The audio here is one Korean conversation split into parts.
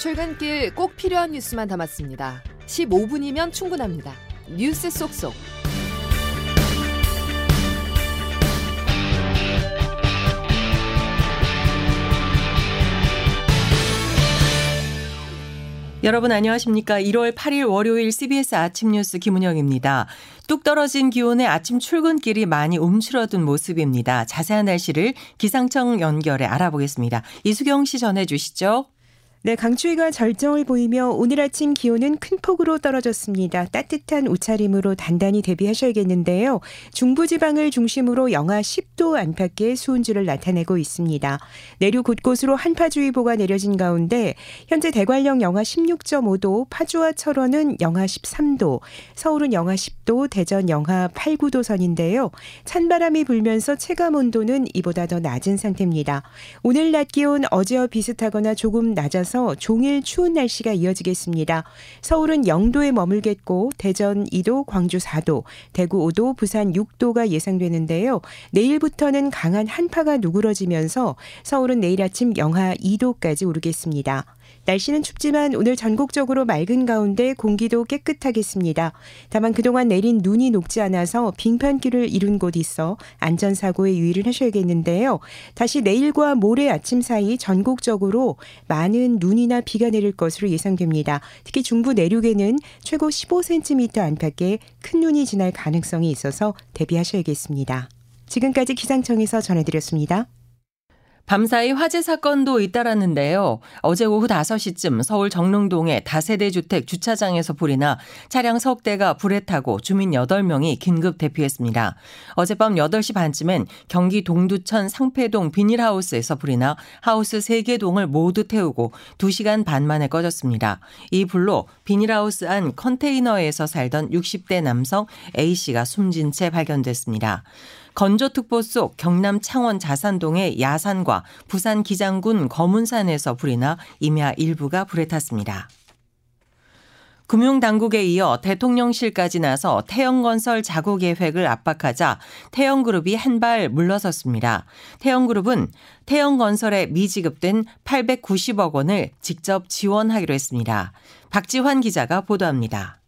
출근길 꼭 필요한 뉴스만 담았습니다. 15분이면 충분합니다. 뉴스 속속. 여러분 안녕하십니까? 1월 8일 월요일 CBS 아침 뉴스 김은영입니다. 뚝 떨어진 기온에 아침 출근길이 많이 움츠러든 모습입니다. 자세한 날씨를 기상청 연결해 알아보겠습니다. 이수경 씨 전해 주시죠. 네, 강추위가 절정을 보이며 오늘 아침 기온은 큰 폭으로 떨어졌습니다. 따뜻한 옷차림으로 단단히 대비하셔야겠는데요. 중부지방을 중심으로 영하 10도 안팎의 수온주를 나타내고 있습니다. 내륙 곳곳으로 한파주의보가 내려진 가운데 현재 대관령 영하 16.5도, 파주와 철원은 영하 13도, 서울은 영하 10도, 대전 영하 8, 9도 선인데요. 찬바람이 불면서 체감 온도는 이보다 더 낮은 상태입니다. 오늘 낮 기온 어제와 비슷하거나 조금 낮아서 따라서 종일 추운 날씨가 이어지겠습니다. 서울은 0도에 머물겠고 대전 2도, 광주 4도, 대구 5도, 부산 6도가 예상되는데요. 내일부터는 강한 한파가 누그러지면서 서울은 내일 아침 영하 2도까지 오르겠습니다. 날씨는 춥지만 오늘 전국적으로 맑은 가운데 공기도 깨끗하겠습니다. 다만 그동안 내린 눈이 녹지 않아서 빙판길을 이룬 곳 있어 안전사고에 유의를 하셔야겠는데요. 다시 내일과 모레 아침 사이 전국적으로 많은 눈이나 비가 내릴 것으로 예상됩니다. 특히 중부 내륙에는 최고 15cm 안팎의 큰 눈이 지날 가능성이 있어서 대비하셔야겠습니다. 지금까지 기상청에서 전해드렸습니다. 밤사이 화재 사건도 잇따랐는데요. 어제 오후 5시쯤 서울 정릉동의 다세대 주택 주차장에서 불이 나 차량 석 대가 불에 타고 주민 8명이 긴급 대피했습니다. 어젯밤 8시 반쯤엔 경기 동두천 상패동 비닐하우스에서 불이 나 하우스 3개 동을 모두 태우고 2시간 반 만에 꺼졌습니다. 이 불로 비닐하우스 안 컨테이너에서 살던 60대 남성 A씨가 숨진 채 발견됐습니다. 건조특보 속 경남 창원 자산동의 야산과 부산 기장군 거문산에서 불이 나 임야 일부가 불에 탔습니다. 금융당국에 이어 대통령실까지 나서 태영건설 자구 계획을 압박하자 태영그룹이 한 발 물러섰습니다. 태영그룹은 태영건설에 미지급된 890억 원을 직접 지원하기로 했습니다. 박지환 기자가 보도합니다.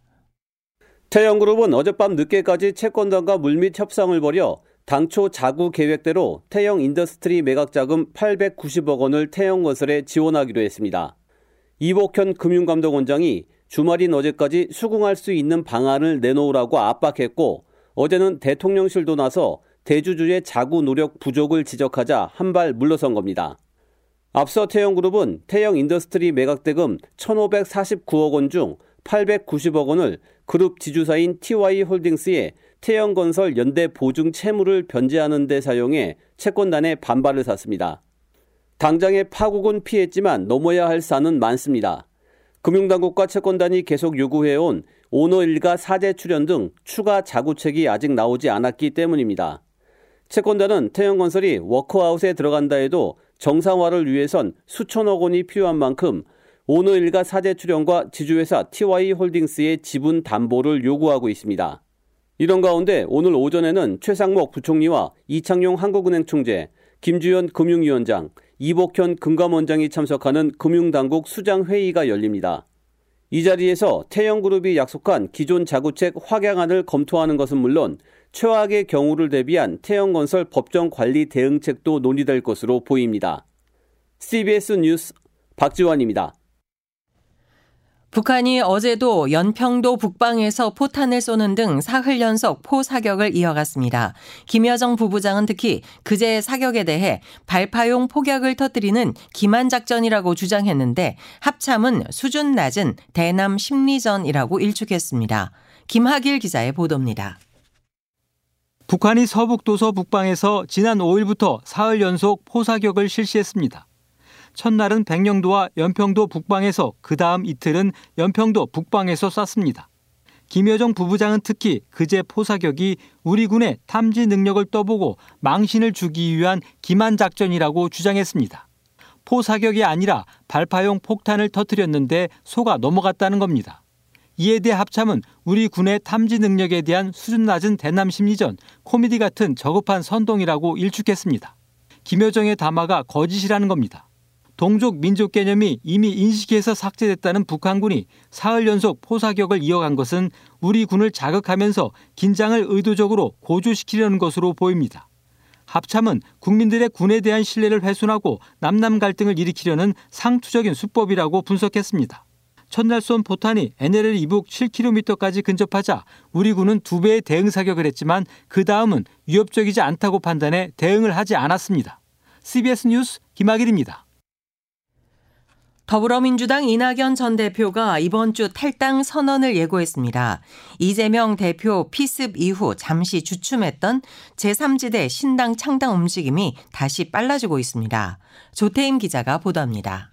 태영그룹은 어젯밤 늦게까지 채권단과 물밑 협상을 벌여 당초 자구 계획대로 태영 인더스트리 매각 자금 890억 원을 태영건설에 지원하기로 했습니다. 이복현 금융감독원장이 주말인 어제까지 수긍할 수 있는 방안을 내놓으라고 압박했고 어제는 대통령실도 나서 대주주의 자구 노력 부족을 지적하자 한발 물러선 겁니다. 앞서 태영그룹은 태영 인더스트리 매각 대금 1,549억 원 중 890억 원을 그룹 지주사인 TY 홀딩스에 태영건설 연대 보증 채무를 변제하는 데 사용해 채권단의 반발을 샀습니다. 당장의 파국은 피했지만 넘어야 할 산은 많습니다. 금융당국과 채권단이 계속 요구해온 오너 일가 사재 출연 등 추가 자구책이 아직 나오지 않았기 때문입니다. 채권단은 태영건설이 워크아웃에 들어간다 해도 정상화를 위해선 수천억 원이 필요한 만큼 오너 일가 사재 출연과 지주회사 TY 홀딩스의 지분 담보를 요구하고 있습니다. 이런 가운데 오늘 오전에는 최상목 부총리와 이창용 한국은행 총재, 김주현 금융위원장, 이복현 금감원장이 참석하는 금융당국 수장회의가 열립니다. 이 자리에서 태영그룹이 약속한 기존 자구책 확양안을 검토하는 것은 물론 최악의 경우를 대비한 태영건설 법정 관리 대응책도 논의될 것으로 보입니다. CBS 뉴스 박지원입니다. 북한이 어제도 연평도 북방에서 포탄을 쏘는 등 사흘 연속 포 사격을 이어갔습니다. 김여정 부부장은 특히 그제 사격에 대해 발파용 폭약을 터뜨리는 기만 작전이라고 주장했는데 합참은 수준 낮은 대남 심리전이라고 일축했습니다. 김하길 기자의 보도입니다. 북한이 서북도서 북방에서 지난 5일부터 사흘 연속 포사격을 실시했습니다. 첫날은 백령도와 연평도 북방에서 그 다음 이틀은 연평도 북방에서 쐈습니다. 김여정 부부장은 특히 그제 포사격이 우리 군의 탐지 능력을 떠보고 망신을 주기 위한 기만 작전이라고 주장했습니다. 포사격이 아니라 발파용 폭탄을 터뜨렸는데 속아 넘어갔다는 겁니다. 이에 대해 합참은 우리 군의 탐지 능력에 대한 수준 낮은 대남 심리전, 코미디 같은 저급한 선동이라고 일축했습니다. 김여정의 담화가 거짓이라는 겁니다. 동족 민족 개념이 이미 인식해서 삭제됐다는 북한군이 사흘 연속 포사격을 이어간 것은 우리 군을 자극하면서 긴장을 의도적으로 고조시키려는 것으로 보입니다. 합참은 국민들의 군에 대한 신뢰를 훼손하고 남남 갈등을 일으키려는 상투적인 수법이라고 분석했습니다. 첫날 쏜 포탄이 NLL 이북 7km까지 근접하자 우리 군은 두 배의 대응 사격을 했지만 그 다음은 위협적이지 않다고 판단해 대응을 하지 않았습니다. CBS 뉴스 김학일입니다. 더불어민주당 이낙연 전 대표가 이번 주 탈당 선언을 예고했습니다. 이재명 대표 피습 이후 잠시 주춤했던 제3지대 신당 창당 움직임이 다시 빨라지고 있습니다. 조태임 기자가 보도합니다.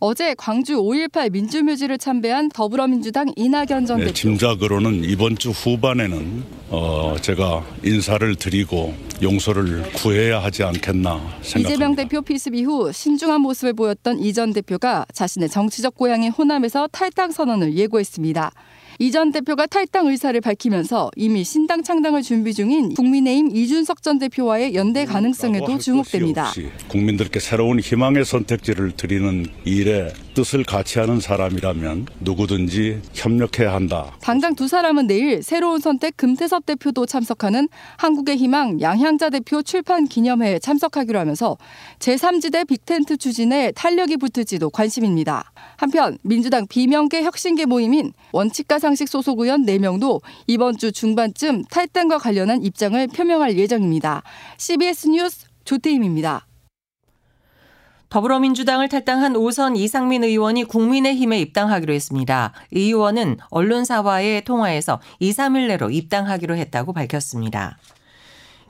어제 광주 5.18 민주묘지를 참배한 더불어민주당 이낙연 전 네, 대표. 짐작으로는 이번 주 후반에는 어, 제가 인사를 드리고 용서를 구해야 하지 않겠나 생각합니다. 이재명 대표 피습 이후 신중한 모습을 보였던 이 전 대표가 자신의 정치적 고향인 호남에서 탈당 선언을 예고했습니다. 이 전 대표가 탈당 의사를 밝히면서 이미 신당 창당을 준비 중인 국민의힘 이준석 전 대표와의 연대 가능성에도 주목됩니다. 국민들께 새로운 희망의 선택지를 드리는 일에 뜻을 같이 하는 사람이라면 누구든지 협력해야 한다. 당장 두 사람은 내일 새로운 선택 금태섭 대표도 참석하는 한국의 희망 양향자 대표 출판 기념회에 참석하기로 하면서 제3지대 빅텐트 추진에 탄력이 붙을지도 관심입니다. 한편 민주당 비명계 혁신계 모임인 원칙과 상식 소속 의원 4명도 이번 주 중반쯤 탈당과 관련한 입장을 표명할 예정입니다. CBS 뉴스 조태임입니다. 더불어민주당을 탈당한 오선 이상민 의원이 국민의힘에 입당하기로 했습니다. 이 의원은 언론사와의 통화에서 2, 3일 내로 입당하기로 했다고 밝혔습니다.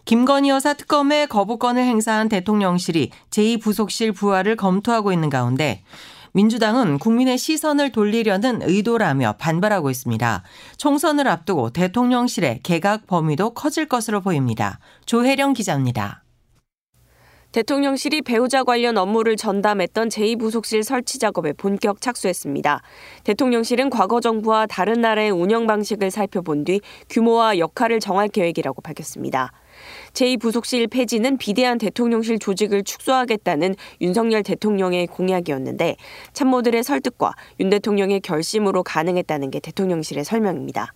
김건희 여사 특검의 거부권을 행사한 대통령실이 제2부속실 부활을 검토하고 있는 가운데 민주당은 국민의 시선을 돌리려는 의도라며 반발하고 있습니다. 총선을 앞두고 대통령실의 개각 범위도 커질 것으로 보입니다. 조혜령 기자입니다. 대통령실이 배우자 관련 업무를 전담했던 제2부속실 설치 작업에 본격 착수했습니다. 대통령실은 과거 정부와 다른 나라의 운영 방식을 살펴본 뒤 규모와 역할을 정할 계획이라고 밝혔습니다. 제2부속실 폐지는 비대한 대통령실 조직을 축소하겠다는 윤석열 대통령의 공약이었는데 참모들의 설득과 윤 대통령의 결심으로 가능했다는 게 대통령실의 설명입니다.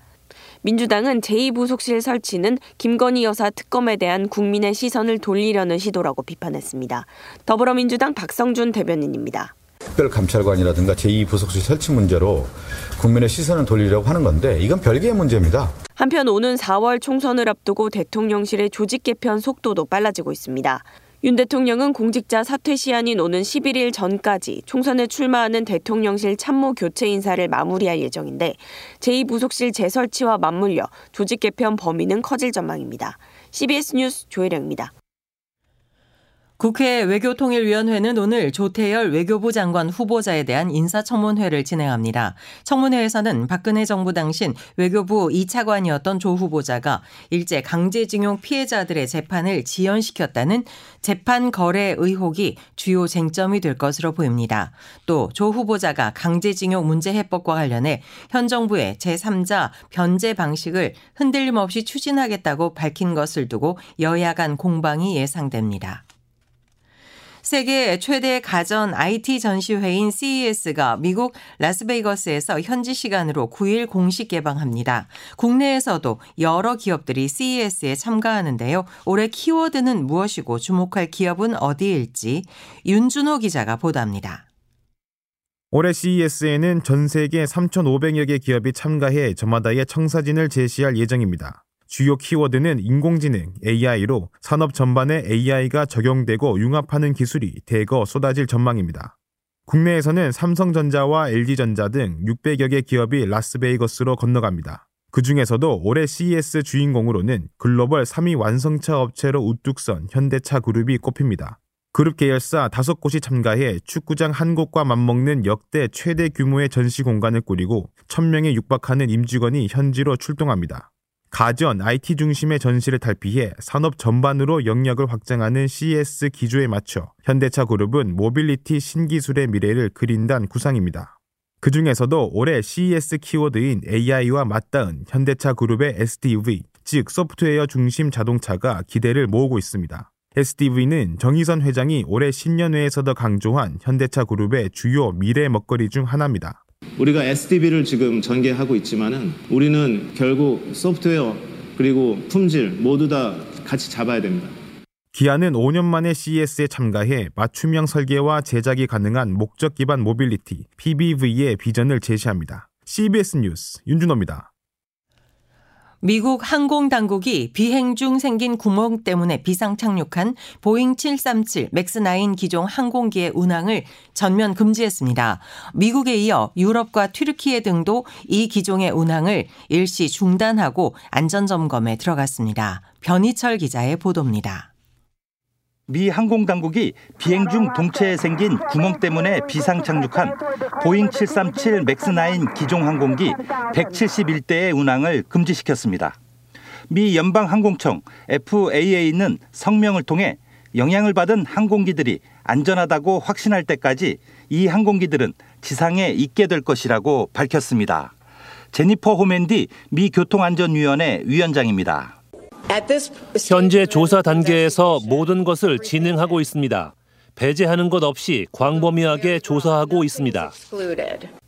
민주당은 제2부속실 설치는 김건희 여사 특검에 대한 국민의 시선을 돌리려는 시도라고 비판했습니다. 더불어민주당 박성준 대변인입니다. 특별감찰관이라든가 제2부속실 설치 문제로 국민의 시선을 돌리려고 하는 건데 이건 별개의 문제입니다. 한편 오는 4월 총선을 앞두고 대통령실의 조직 개편 속도도 빨라지고 있습니다. 윤 대통령은 공직자 사퇴 시한인 오는 11일 전까지 총선에 출마하는 대통령실 참모 교체 인사를 마무리할 예정인데 제2부속실 재설치와 맞물려 조직 개편 범위는 커질 전망입니다. CBS 뉴스 조혜령입니다. 국회 외교통일위원회는 오늘 조태열 외교부 장관 후보자에 대한 인사청문회를 진행합니다. 청문회에서는 박근혜 정부 당신 외교부 2차관이었던 조 후보자가 일제 강제징용 피해자들의 재판을 지연시켰다는 재판 거래 의혹이 주요 쟁점이 될 것으로 보입니다. 또 조 후보자가 강제징용 문제 해법과 관련해 현 정부의 제3자 변제 방식을 흔들림 없이 추진하겠다고 밝힌 것을 두고 여야 간 공방이 예상됩니다. 세계 최대 가전 IT 전시회인 CES가 미국 라스베이거스에서 현지 시간으로 9일 공식 개방합니다. 국내에서도 여러 기업들이 CES에 참가하는데요. 올해 키워드는 무엇이고 주목할 기업은 어디일지 윤준호 기자가 보도합니다. 올해 CES에는 전 세계 3,500여 개 기업이 참가해 저마다의 청사진을 제시할 예정입니다. 주요 키워드는 인공지능, AI로 산업 전반에 AI가 적용되고 융합하는 기술이 대거 쏟아질 전망입니다. 국내에서는 삼성전자와 LG전자 등 600여 개 기업이 라스베이거스로 건너갑니다. 그 중에서도 올해 CES 주인공으로는 글로벌 3위 완성차 업체로 우뚝 선 현대차 그룹이 꼽힙니다. 그룹 계열사 5곳이 참가해 축구장 한 곳과 맞먹는 역대 최대 규모의 전시 공간을 꾸리고 1000명에 육박하는 임직원이 현지로 출동합니다. 가전, IT 중심의 전시를 탈피해 산업 전반으로 영역을 확장하는 CES 기조에 맞춰 현대차 그룹은 모빌리티 신기술의 미래를 그린다는 구상입니다. 그 중에서도 올해 CES 키워드인 AI와 맞닿은 현대차 그룹의 SDV, 즉 소프트웨어 중심 자동차가 기대를 모으고 있습니다. SDV는 정의선 회장이 올해 신년회에서도 강조한 현대차 그룹의 주요 미래 먹거리 중 하나입니다. 우리가 SDV를 지금 전개하고 있지만은 우리는 결국 소프트웨어 그리고 품질 모두 다 같이 잡아야 됩니다. 기아는 5년 만에 CES에 참가해 맞춤형 설계와 제작이 가능한 목적 기반 모빌리티 PBV의 비전을 제시합니다. CBS 뉴스 윤준호입니다. 미국 항공 당국이 비행 중 생긴 구멍 때문에 비상 착륙한 보잉 737 맥스9 기종 항공기의 운항을 전면 금지했습니다. 미국에 이어 유럽과 튀르키예 등도 이 기종의 운항을 일시 중단하고 안전 점검에 들어갔습니다. 변희철 기자의 보도입니다. 미 항공 당국이 비행 중 동체에 생긴 구멍 때문에 비상 착륙한 보잉 737 맥스9 기종 항공기 171대의 운항을 금지시켰습니다. 미 연방 항공청 FAA는 성명을 통해 영향을 받은 항공기들이 안전하다고 확신할 때까지 이 항공기들은 지상에 있게 될 것이라고 밝혔습니다. 제니퍼 호맨디 미 교통안전위원회 위원장입니다. 현재 조사 단계에서 모든 것을 진행하고 있습니다. 배제하는 것 없이 광범위하게 조사하고 있습니다.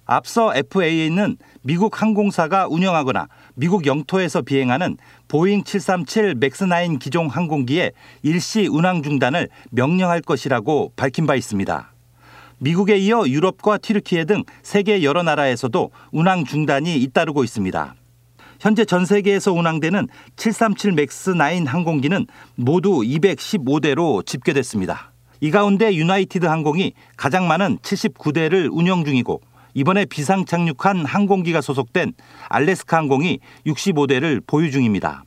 앞서 FAA는 미국 항공사가 운영하거나 미국 영토에서 비행하는 보잉 737 맥스9 기종 항공기의 일시 운항 중단을 명령할 것이라고 밝힌 바 있습니다. 미국에 이어 유럽과 튀르키예 등 세계 여러 나라에서도 운항 중단이 잇따르고 있습니다. 현재 전 세계에서 운항되는 737 맥스9 항공기는 모두 215대로 집계됐습니다. 이 가운데 유나이티드 항공이 가장 많은 79대를 운영 중이고 이번에 비상 착륙한 항공기가 소속된 알래스카 항공이 65대를 보유 중입니다.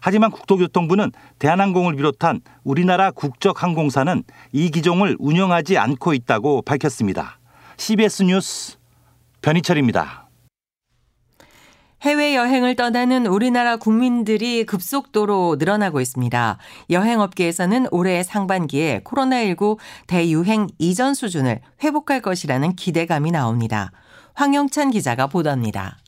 하지만 국토교통부는 대한항공을 비롯한 우리나라 국적 항공사는 이 기종을 운영하지 않고 있다고 밝혔습니다. CBS 뉴스 변희철입니다. 해외여행을 떠나는 우리나라 국민들이 급속도로 늘어나고 있습니다. 여행업계에서는 올해 상반기에 코로나19 대유행 이전 수준을 회복할 것이라는 기대감이 나옵니다. 황영찬 기자가 보도합니다.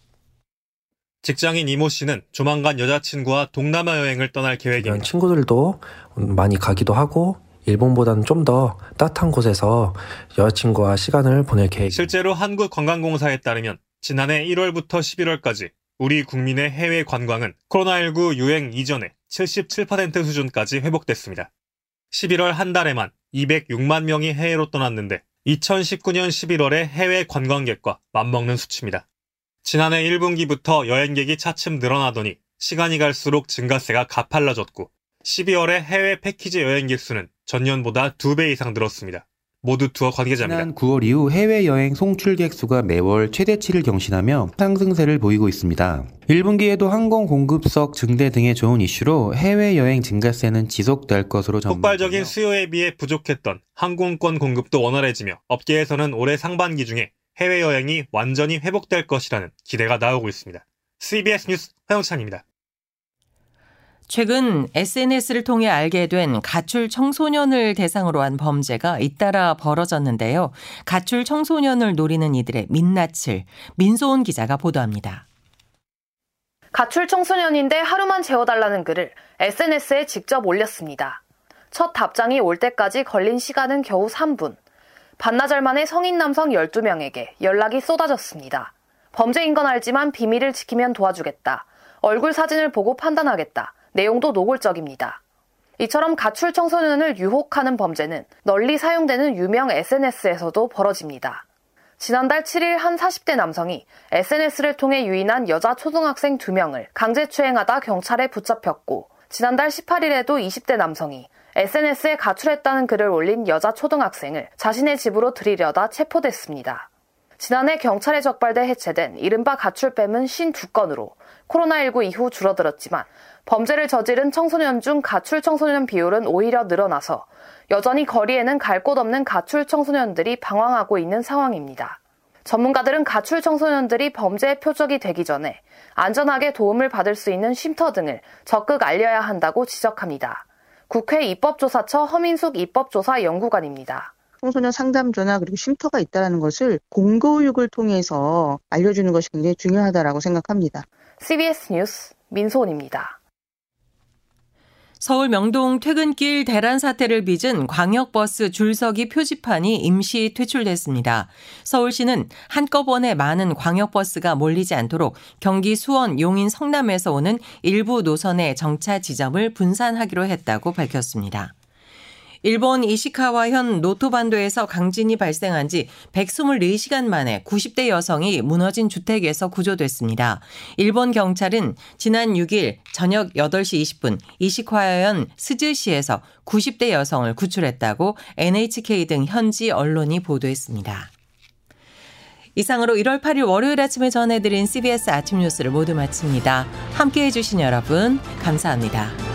직장인 이모 씨는 조만간 여자친구와 동남아 여행을 떠날 계획입니다. 친구들도 많이 가기도 하고 일본보다는 좀 더 따뜻한 곳에서 여자친구와 시간을 보낼 계획. 실제로 한국관광공사에 따르면 지난해 1월부터 11월까지 우리 국민의 해외 관광은 코로나19 유행 이전에 77% 수준까지 회복됐습니다. 11월 한 달에만 206만 명이 해외로 떠났는데 2019년 11월의 해외 관광객과 맞먹는 수치입니다. 지난해 1분기부터 여행객이 차츰 늘어나더니 시간이 갈수록 증가세가 가팔라졌고 12월에 해외 패키지 여행객 수는 전년보다 2배 이상 늘었습니다. 모두 투어 관계자입니다. 지난 9월 이후 해외여행 송출객 수가 매월 최대치를 경신하며 상승세를 보이고 있습니다. 1분기에도 항공 공급석 증대 등의 좋은 이슈로 해외여행 증가세는 지속될 것으로 전망. 폭발적인 수요에 비해 부족했던 항공권 공급도 원활해지며 업계에서는 올해 상반기 중에 해외여행이 완전히 회복될 것이라는 기대가 나오고 있습니다. CBS 뉴스 화영찬입니다. 최근 SNS를 통해 알게 된 가출 청소년을 대상으로 한 범죄가 잇따라 벌어졌는데요. 가출 청소년을 노리는 이들의 민낯을 민소은 기자가 보도합니다. 가출 청소년인데 하루만 재워달라는 글을 SNS에 직접 올렸습니다. 첫 답장이 올 때까지 걸린 시간은 겨우 3분. 반나절 만에 성인 남성 12명에게 연락이 쏟아졌습니다. 범죄인 건 알지만 비밀을 지키면 도와주겠다. 얼굴 사진을 보고 판단하겠다. 내용도 노골적입니다. 이처럼 가출 청소년을 유혹하는 범죄는 널리 사용되는 유명 SNS에서도 벌어집니다. 지난달 7일 한 40대 남성이 SNS를 통해 유인한 여자 초등학생 2명을 강제추행하다 경찰에 붙잡혔고 지난달 18일에도 20대 남성이 SNS에 가출했다는 글을 올린 여자 초등학생을 자신의 집으로 들이려다 체포됐습니다. 지난해 경찰에 적발돼 해체된 이른바 가출뱀은 52건으로 코로나19 이후 줄어들었지만 범죄를 저지른 청소년 중 가출 청소년 비율은 오히려 늘어나서 여전히 거리에는 갈 곳 없는 가출 청소년들이 방황하고 있는 상황입니다. 전문가들은 가출 청소년들이 범죄의 표적이 되기 전에 안전하게 도움을 받을 수 있는 쉼터 등을 적극 알려야 한다고 지적합니다. 국회 입법조사처 허민숙 입법조사 연구관입니다. 청소년 상담조나 그리고 쉼터가 있다는 것을 공교육을 통해서 알려주는 것이 굉장히 중요하다고 생각합니다. CBS 뉴스 민소은입니다. 서울 명동 퇴근길 대란 사태를 빚은 광역버스 줄서기 표지판이 임시 퇴출됐습니다. 서울시는 한꺼번에 많은 광역버스가 몰리지 않도록 경기 수원, 용인, 성남에서 오는 일부 노선의 정차 지점을 분산하기로 했다고 밝혔습니다. 일본 이시카와 현 노토반도에서 강진이 발생한 지 124시간 만에 90대 여성이 무너진 주택에서 구조됐습니다. 일본 경찰은 지난 6일 저녁 8시 20분 이시카와현 스즈시에서 90대 여성을 구출했다고 NHK 등 현지 언론이 보도했습니다. 이상으로 1월 8일 월요일 아침에 전해드린 CBS 아침 뉴스를 모두 마칩니다. 함께 해주신 여러분, 감사합니다.